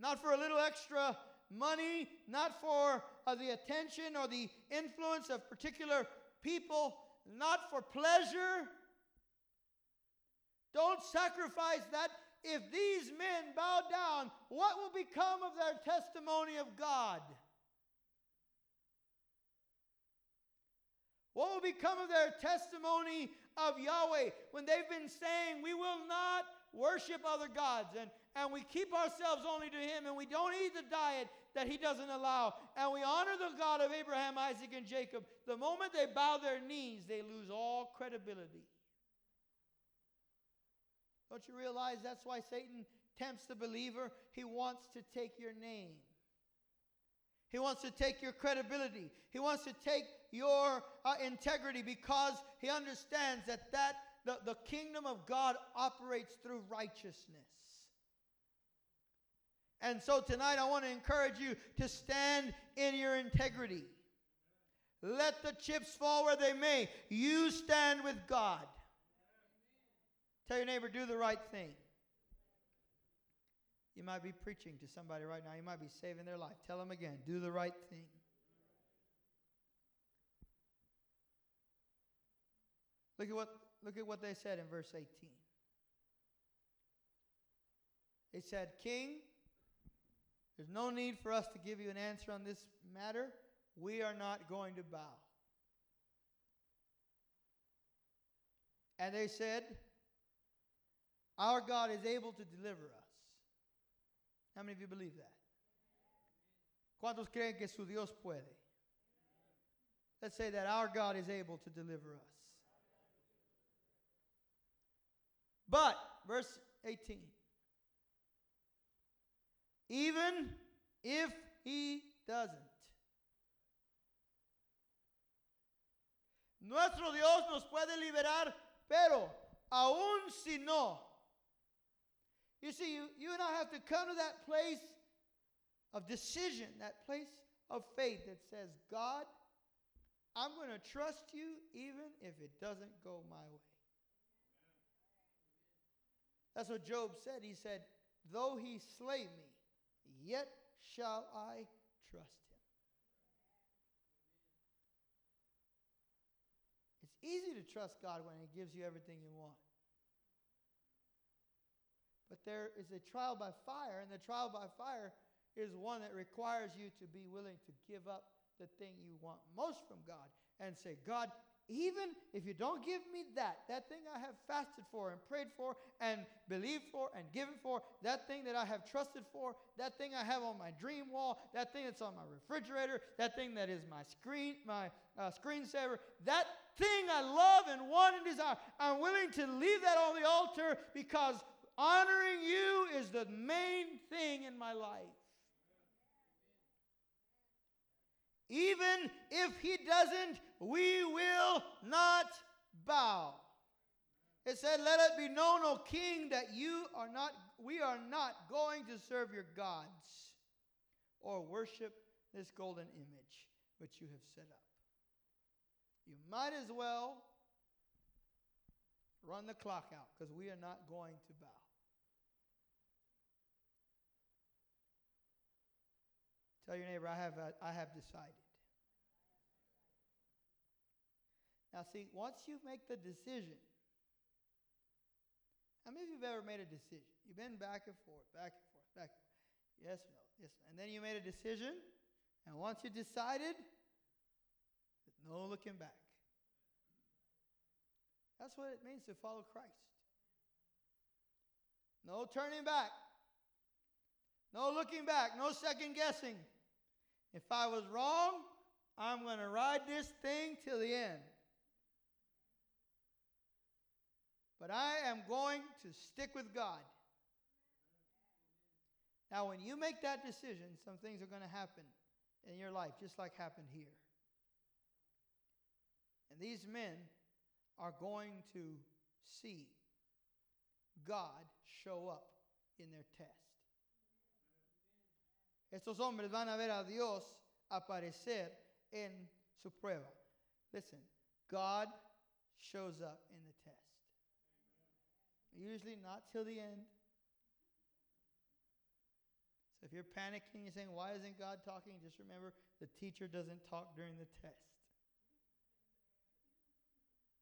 Not for a little extra money. Not for uh, the attention or the influence of particular people. Not for pleasure. Don't sacrifice that. If these men bow down, what will become of their testimony of God? What will become of their testimony of Yahweh when they've been saying, We will not worship other gods and, and we keep ourselves only to Him and we don't eat the diet that He doesn't allow and we honor the God of Abraham, Isaac, and Jacob? The moment they bow their knees, they lose all credibility. Don't you realize that's why Satan tempts the believer? He wants to take your name. He wants to take your credibility. He wants to take your uh, integrity because he understands that, that the, the kingdom of God operates through righteousness. And so tonight I want to encourage you to stand in your integrity. Let the chips fall where they may. You stand with God. Tell your neighbor, do the right thing. You might be preaching to somebody right now. You might be saving their life. Tell them again, do the right thing. Look at what look at what they said in verse 18. They said, "King, there's no need for us to give you an answer on this matter. We are not going to bow." And they said, "Our God is able to deliver us." How many of you believe that? ¿Cuántos creen que su Dios puede? Let's say that our God is able to deliver us. But, verse 18, even if he doesn't, nuestro Dios nos puede liberar, pero aún si no, you see, you, you and I have to come to that place of decision, that place of faith that says, God, I'm going to trust you even if it doesn't go my way. That's what Job said. He said, Though he slay me, yet shall I trust him. It's easy to trust God when he gives you everything you want. But there is a trial by fire, and the trial by fire is one that requires you to be willing to give up the thing you want most from God and say, God, even if you don't give me that, that thing I have fasted for and prayed for and believed for and given for, that thing that I have trusted for, that thing I have on my dream wall, that thing that's on my refrigerator, that thing that is my screen, my uh, screensaver, that thing I love and want and desire, I'm willing to leave that on the altar because honoring you is the main thing in my life. Even if he doesn't we will not bow. It said, Let it be known, O king, that you are not, we are not going to serve your gods or worship this golden image which you have set up. You might as well run the clock out because we are not going to bow. Tell your neighbor, I have, I have decided. Now, see, once you make the decision, how many of you have ever made a decision? You've been back and forth, back and forth, back and forth. Yes, no, yes. No. And then you made a decision, and once you decided, no looking back. That's what it means to follow Christ. No turning back. No looking back. No second guessing. If I was wrong, I'm going to ride this thing till the end. But I am going to stick with God. Now, when you make that decision, some things are going to happen in your life, just like happened here. And these men are going to see God show up in their test. Estos hombres van a ver a Dios aparecer en su prueba. Listen, God shows up in the test. Usually not till the end. So if you're panicking, you're saying, Why isn't God talking? Just remember the teacher doesn't talk during the test.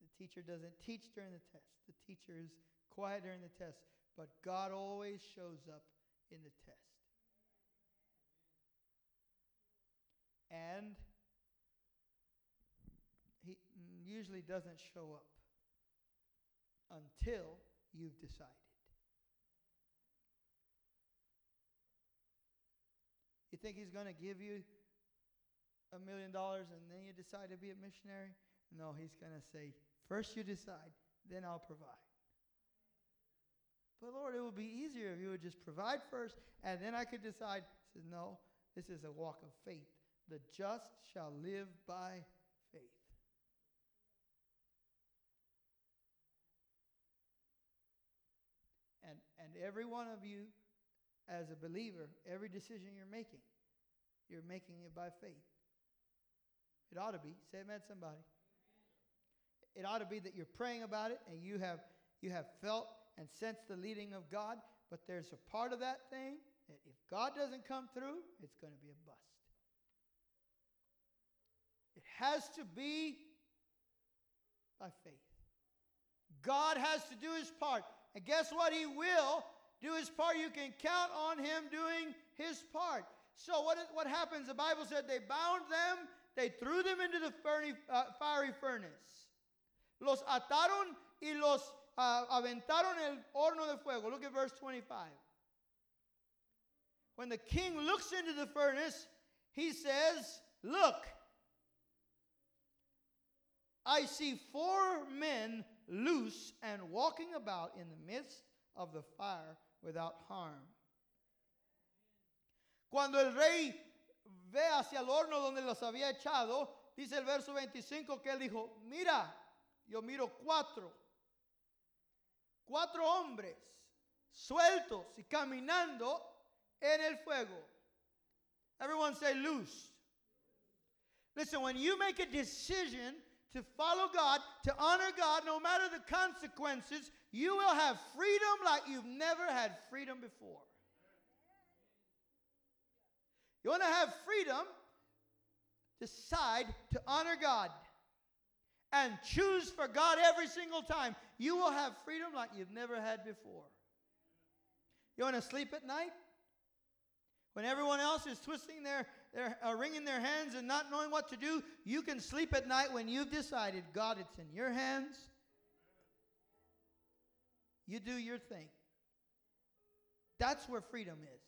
The teacher doesn't teach during the test. The teacher is quiet during the test. But God always shows up in the test. and he usually doesn't show up until you've decided. You think he's going to give you a million dollars and then you decide to be a missionary? No, he's going to say, first you decide, then I'll provide. But Lord, it would be easier if you would just provide first and then I could decide. He says, no, this is a walk of faith. The just shall live by faith. And, every one of you, as a believer, every decision you're making, you're making it by faith. It ought to be. Say amen, somebody. It ought to be that you're praying about it and you have you have felt and sensed the leading of God, but there's a part of that thing that if God doesn't come through, it's going to be a bust It has to be by faith. God has to do his part. And guess what? He will do his part. You can count on him doing his part. So, what, what happens? The Bible said they bound them, they threw them into the uh, fiery furnace. Los ataron y los uh, aventaron el horno de fuego. Look at verse 25. When the king looks into the furnace, he says, Look, I see four men loose and walking about in the midst of the fire without harm. Cuando el rey ve hacia el horno donde los había echado, dice el verso 25 que él dijo, mira, yo miro cuatro, cuatro hombres sueltos y caminando en el fuego. Everyone say loose. Listen, when you make a decision to follow God, to honor God, no matter the consequences, you will have freedom like you've never had freedom before. You want to have freedom? Decide to honor God and choose for God every single time. You will have freedom like you've never had before. You want to sleep at night? When everyone else is twisting their they're uh, wringing their hands and not knowing what to do, you can sleep at night when you've decided, God, it's in your hands. You do your thing. That's where freedom is.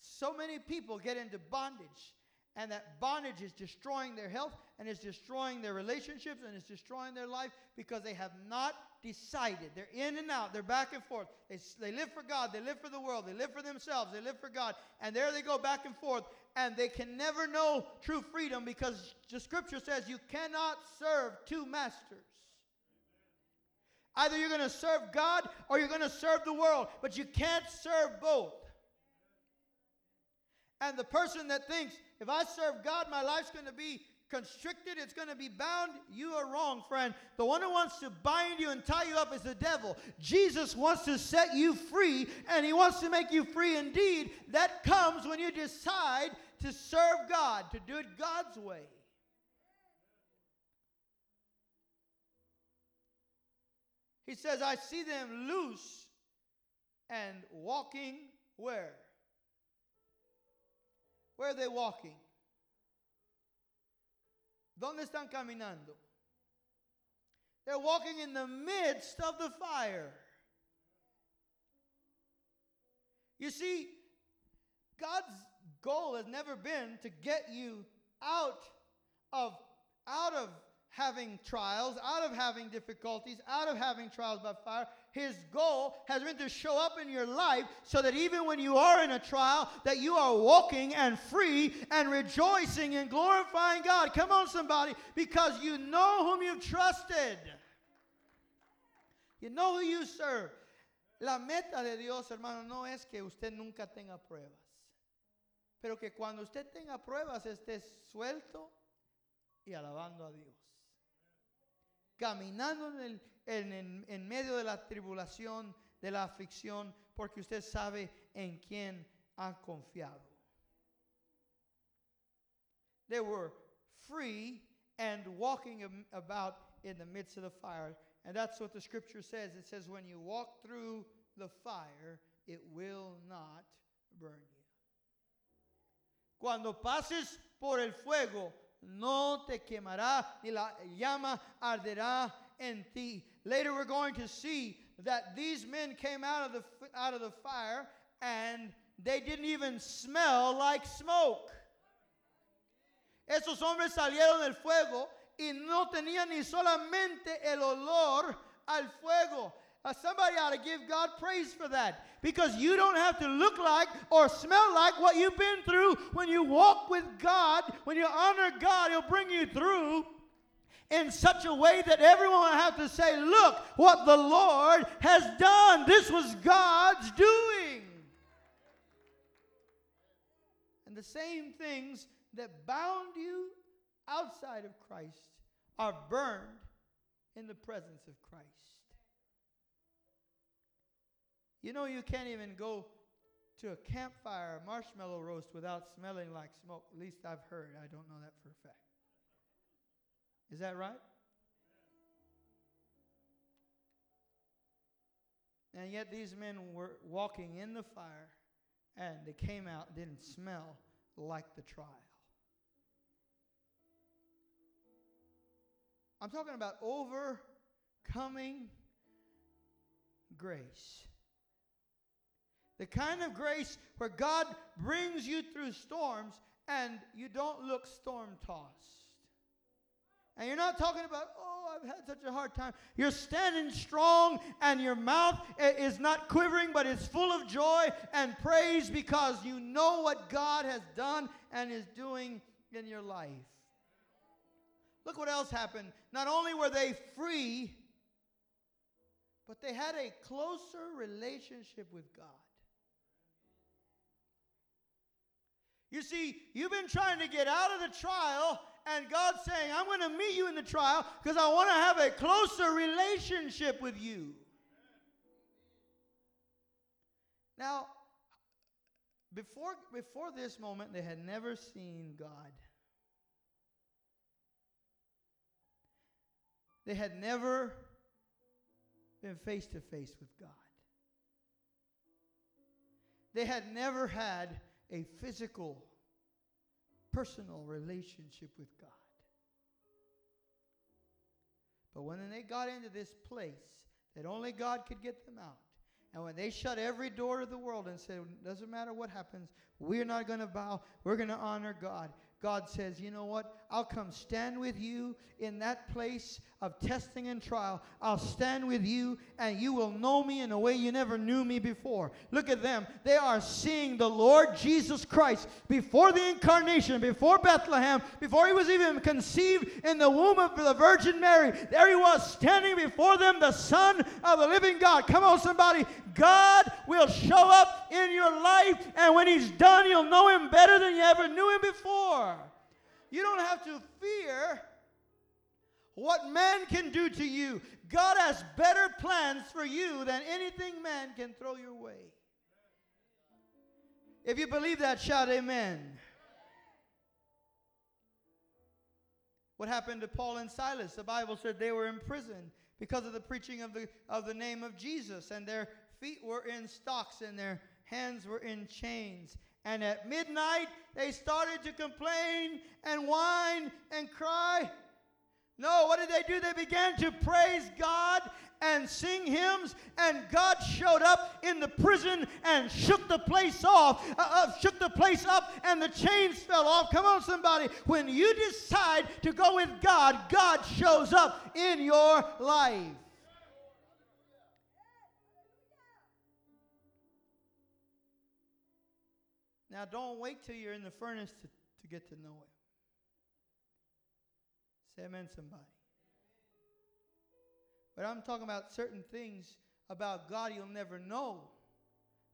So many people get into bondage And that bondage is destroying their health and it's destroying their relationships and it's destroying their life because they have not decided. They're in and out, they're back and forth. They, they live for God, they live for the world, they live for themselves, they live for God. And there they go back and forth. And they can never know true freedom because the scripture says you cannot serve two masters. Either you're going to serve God or you're going to serve the world, but you can't serve both. And the person that thinks, if I serve God, my life's going to be constricted, it's going to be bound, you are wrong, friend. The one who wants to bind you and tie you up is the devil. Jesus wants to set you free, and he wants to make you free indeed. That comes when you decide to serve God, to do it God's way. He says, I see them loose and walking where? Where are they walking? ¿Dónde están caminando? They're walking in the midst of the fire. You see, God's goal has never been to get you out of out of having trials, out of having difficulties, out of having trials by fire. His goal has been to show up in your life so that even when you are in a trial, that you are walking and free and rejoicing and glorifying God. Come on, somebody, because you know whom you've trusted. You know who you serve. La meta de Dios, hermano, no es que usted nunca tenga pruebas, pero que cuando usted tenga pruebas esté suelto y alabando a Dios caminando en, el, en, en, en medio de la tribulación, de la aflicción, porque usted sabe en quién ha confiado. They were free and walking about in the midst of the fire. And that's what the scripture says. It says, when you walk through the fire, it will not burn you. Cuando pases por el fuego, no te quemará, ni la llama arderá en ti. Later we're going to see that these men came out of the out of the fire and they didn't even smell like smoke. Esos hombres salieron del fuego y no tenían ni solamente el olor al fuego. Uh, somebody ought to give God praise for that because you don't have to look like or smell like what you've been through. When you walk with God, when you honor God, He'll bring you through in such a way that everyone will have to say, Look what the Lord has done. This was God's doing. And the same things that bound you outside of Christ are burned in the presence of Christ. You know, you can't even go to a campfire, a marshmallow roast, without smelling like smoke. At least I've heard. I don't know that for a fact. Is that right? And yet these men were walking in the fire and they came out, didn't smell like the trial. I'm talking about overcoming grace. The kind of grace where God brings you through storms and you don't look storm tossed. And you're not talking about, oh, I've had such a hard time. You're standing strong and your mouth is not quivering, but it's full of joy and praise because you know what God has done and is doing in your life. Look what else happened. Not only were they free, but they had a closer relationship with God. You see, you've been trying to get out of the trial, and God's saying, I'm going to meet you in the trial because I want to have a closer relationship with you. Now, before, before this moment, they had never seen God. They had never been face to face with God. They had never had a physical, personal relationship with God. But when they got into this place that only God could get them out, and when they shut every door of the world and said, doesn't matter what happens, we're not going to bow, we're going to honor God. God says, you know what? I'll come stand with you in that place of testing and trial. I'll stand with you, and you will know me in a way you never knew me before. Look at them. They are seeing the Lord Jesus Christ before the incarnation, before Bethlehem, before he was even conceived in the womb of the Virgin Mary. There he was standing before them, the Son of the living God. Come on, somebody. God will show up in your life, and when he's done, you'll know him better than you ever knew him before. You don't have to fear what man can do to you. God has better plans for you than anything man can throw your way. If you believe that, shout amen. What happened to Paul and Silas? The Bible said they were in prison because of the preaching of the, of the name of Jesus, and their feet were in stocks and their hands were in chains. And at midnight, they started to complain and whine and cry. No, what did they do? They began to praise God and sing hymns, and God showed up in the prison and shook the place off, uh, uh, shook the place up, and the chains fell off. Come on, somebody. When you decide to go with God, God shows up in your life. Now, don't wait till you're in the furnace to, to get to know Him. Say amen, somebody. But I'm talking about certain things about God you'll never know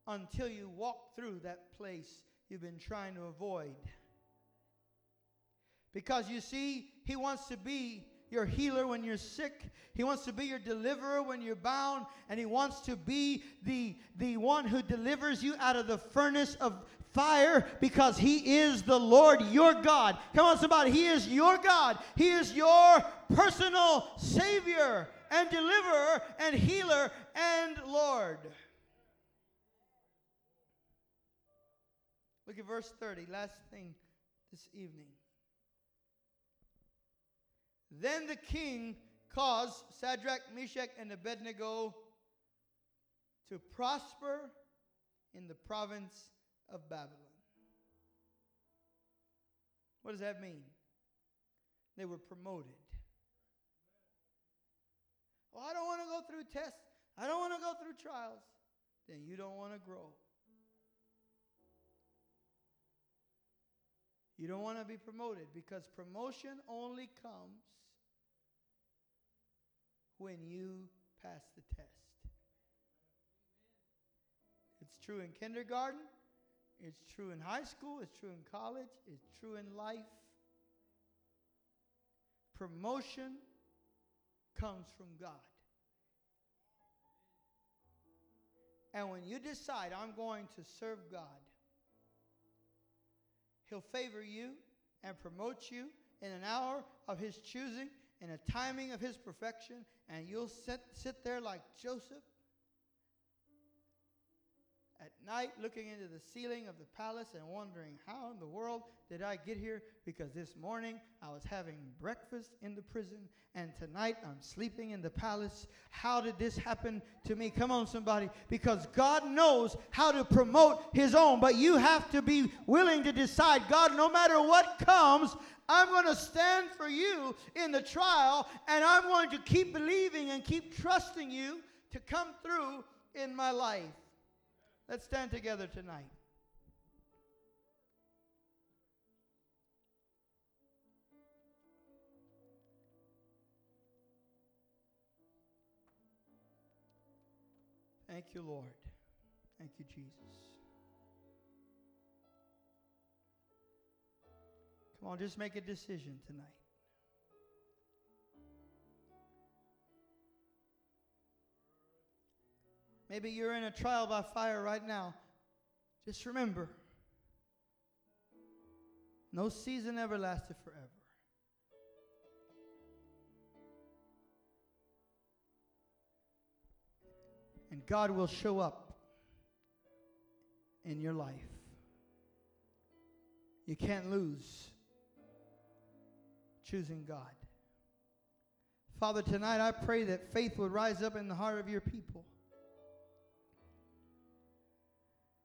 until you walk through that place you've been trying to avoid. Because you see, He wants to be your healer when you're sick. He wants to be your deliverer when you're bound. And He wants to be the, the one who delivers you out of the furnace of fire because He is the Lord your God. Come on, somebody. He is your God. He is your personal Savior and deliverer and healer and Lord. Look at verse 30, last thing this evening. Then the king caused Shadrach, Meshach, and Abednego to prosper in the province of Babylon. What does that mean? They were promoted. Well, I don't want to go through tests. I don't want to go through trials. Then you don't want to grow. You don't want to be promoted because promotion only comes when you pass the test. It's true in kindergarten, it's true in high school, it's true in college, it's true in life. Promotion comes from God. And when you decide, I'm going to serve God, He'll favor you and promote you in an hour of His choosing, in a timing of His perfection, and you'll sit, sit there like Joseph at night looking into the ceiling of the palace and wondering, how in the world did I get here? Because this morning I was having breakfast in the prison and tonight I'm sleeping in the palace. How did this happen to me? Come on, somebody. Because God knows how to promote His own, but you have to be willing to decide, God, no matter what comes, I'm going to stand for you in the trial and I'm going to keep believing and keep trusting you to come through in my life. Let's stand together tonight. Thank you, Lord. Thank you, Jesus. Come on, just make a decision tonight. Maybe you're in a trial by fire right now. Just remember no season ever lasted forever. And God will show up in your life. You can't lose choosing God. Father, tonight I pray that faith would rise up in the heart of your people.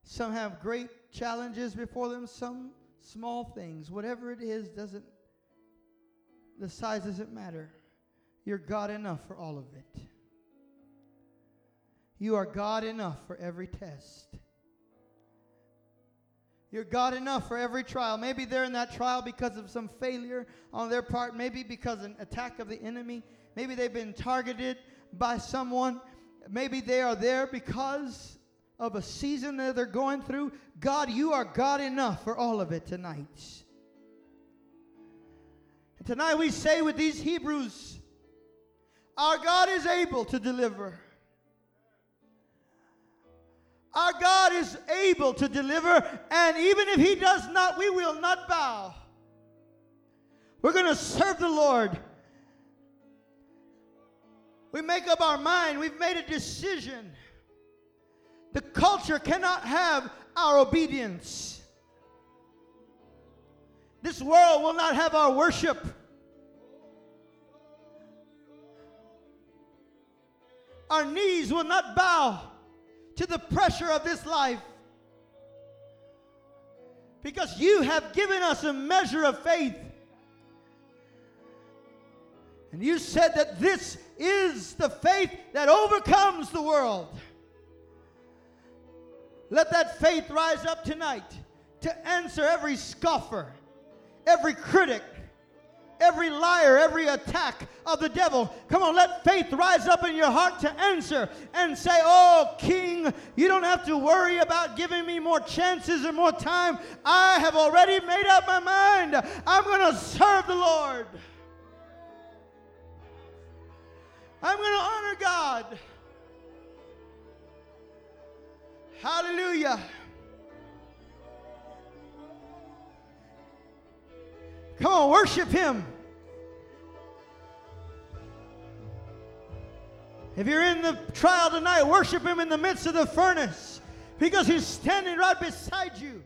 Some have great challenges before them. Some, small things, whatever it is, doesn't, the size doesn't matter. You're God enough for all of it. You are God enough for every test. You're God enough for every trial. Maybe they're in that trial because of some failure on their part, maybe because an attack of the enemy. Maybe they've been targeted by someone. Maybe they are there because of a season that they're going through. God, you are God enough for all of it tonight. And tonight we say with these Hebrews, our God is able to deliver. Our God is able to deliver, and even if He does not, we will not bow. We're going to serve the Lord. We make up our mind, we've made a decision. The culture cannot have our obedience. This world will not have our worship. Our knees will not bow to the pressure of this life. Because you have given us a measure of faith. And you said that this is the faith that overcomes the world. Let that faith rise up tonight to answer every scoffer, every critic, every liar, every attack of the devil. Come on, let faith rise up in your heart to answer and say, Oh, King, you don't have to worry about giving me more chances or more time. I have already made up my mind. I'm going to serve the Lord. I'm going to honor God. Hallelujah. Come on, worship Him. If you're in the trial tonight, worship Him in the midst of the furnace because He's standing right beside you.